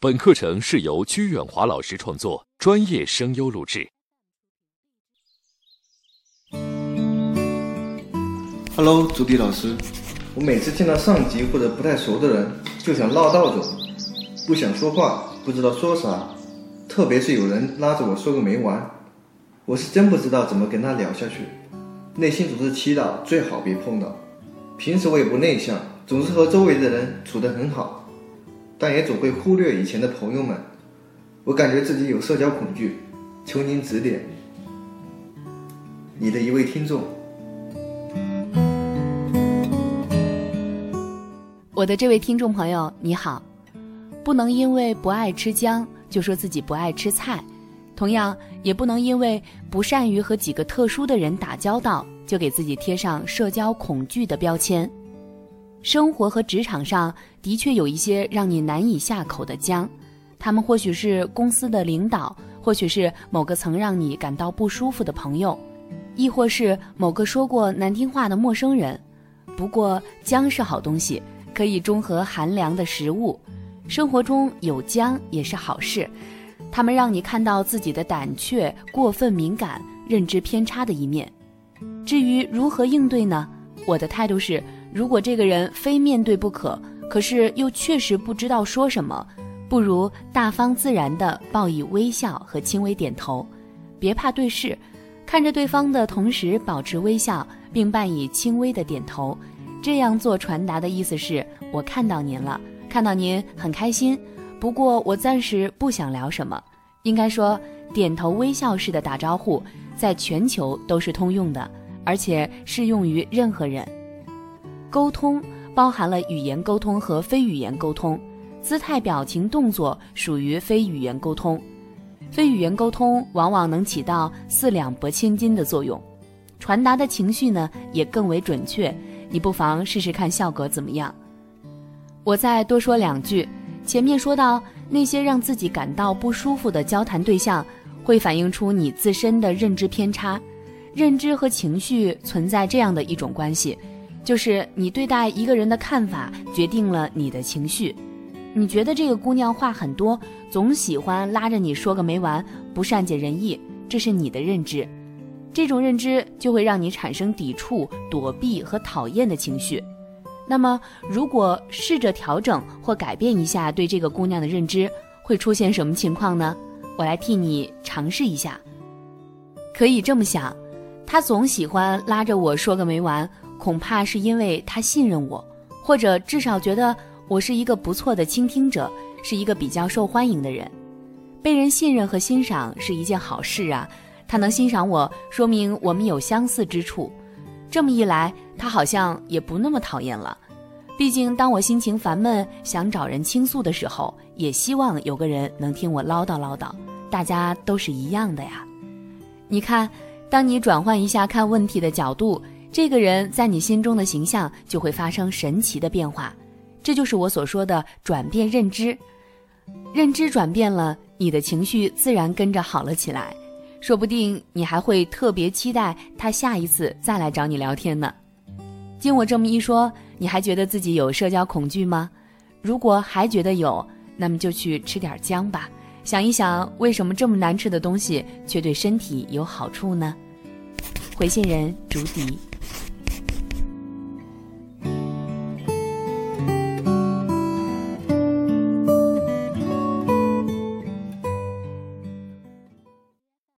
本课程是由鞠远华老师创作，专业声优录制。Hello，朱迪老师，我每次见到上级或者不太熟的人，就想绕道走，不想说话，不知道说啥，特别是有人拉着我说个没完，我是真不知道怎么跟他聊下去，内心总是祈祷最好别碰到。平时我也不内向，总是和周围的人处得很好。但也总会忽略以前的朋友们，我感觉自己有社交恐惧，求您指点。你的一位听众，我的这位听众朋友你好，不能因为不爱吃姜就说自己不爱吃菜，同样也不能因为不善于和几个特殊的人打交道就给自己贴上社交恐惧的标签。生活和职场上的确有一些让你难以下口的僵，他们或许是公司的领导，或许是某个曾让你感到不舒服的朋友，亦或是某个说过难听话的陌生人。不过姜是好东西，可以中和寒凉的食物，生活中有姜也是好事，他们让你看到自己的胆怯、过分敏感、认知偏差的一面。至于如何应对呢？我的态度是。如果这个人非面对不可，可是又确实不知道说什么，不如大方自然地报以微笑和轻微点头，别怕对视，看着对方的同时保持微笑，并伴以轻微的点头。这样做传达的意思是我看到您了，看到您很开心。不过我暂时不想聊什么。应该说，点头微笑式的打招呼在全球都是通用的，而且适用于任何人。沟通包含了语言沟通和非语言沟通，姿态、表情、动作属于非语言沟通。非语言沟通往往能起到四两拨千斤的作用，传达的情绪呢也更为准确。你不妨试试看效果怎么样。我再多说两句，前面说到那些让自己感到不舒服的交谈对象，会反映出你自身的认知偏差。认知和情绪存在这样的一种关系。就是你对待一个人的看法决定了你的情绪。你觉得这个姑娘话很多，总喜欢拉着你说个没完，不善解人意，这是你的认知。这种认知就会让你产生抵触、躲避和讨厌的情绪。那么，如果试着调整或改变一下对这个姑娘的认知，会出现什么情况呢？我来替你尝试一下。可以这么想，她总喜欢拉着我说个没完。恐怕是因为他信任我，或者至少觉得我是一个不错的倾听者，是一个比较受欢迎的人。被人信任和欣赏是一件好事啊！他能欣赏我，说明我们有相似之处。这么一来，他好像也不那么讨厌了。毕竟，当我心情烦闷，想找人倾诉的时候，也希望有个人能听我唠叨唠叨。大家都是一样的呀。你看，当你转换一下看问题的角度。这个人在你心中的形象就会发生神奇的变化，这就是我所说的转变认知。认知转变了，你的情绪自然跟着好了起来，说不定你还会特别期待他下一次再来找你聊天呢。经我这么一说，你还觉得自己有社交恐惧吗？如果还觉得有，那么就去吃点姜吧。想一想，为什么这么难吃的东西却对身体有好处呢？回信人：竹笛。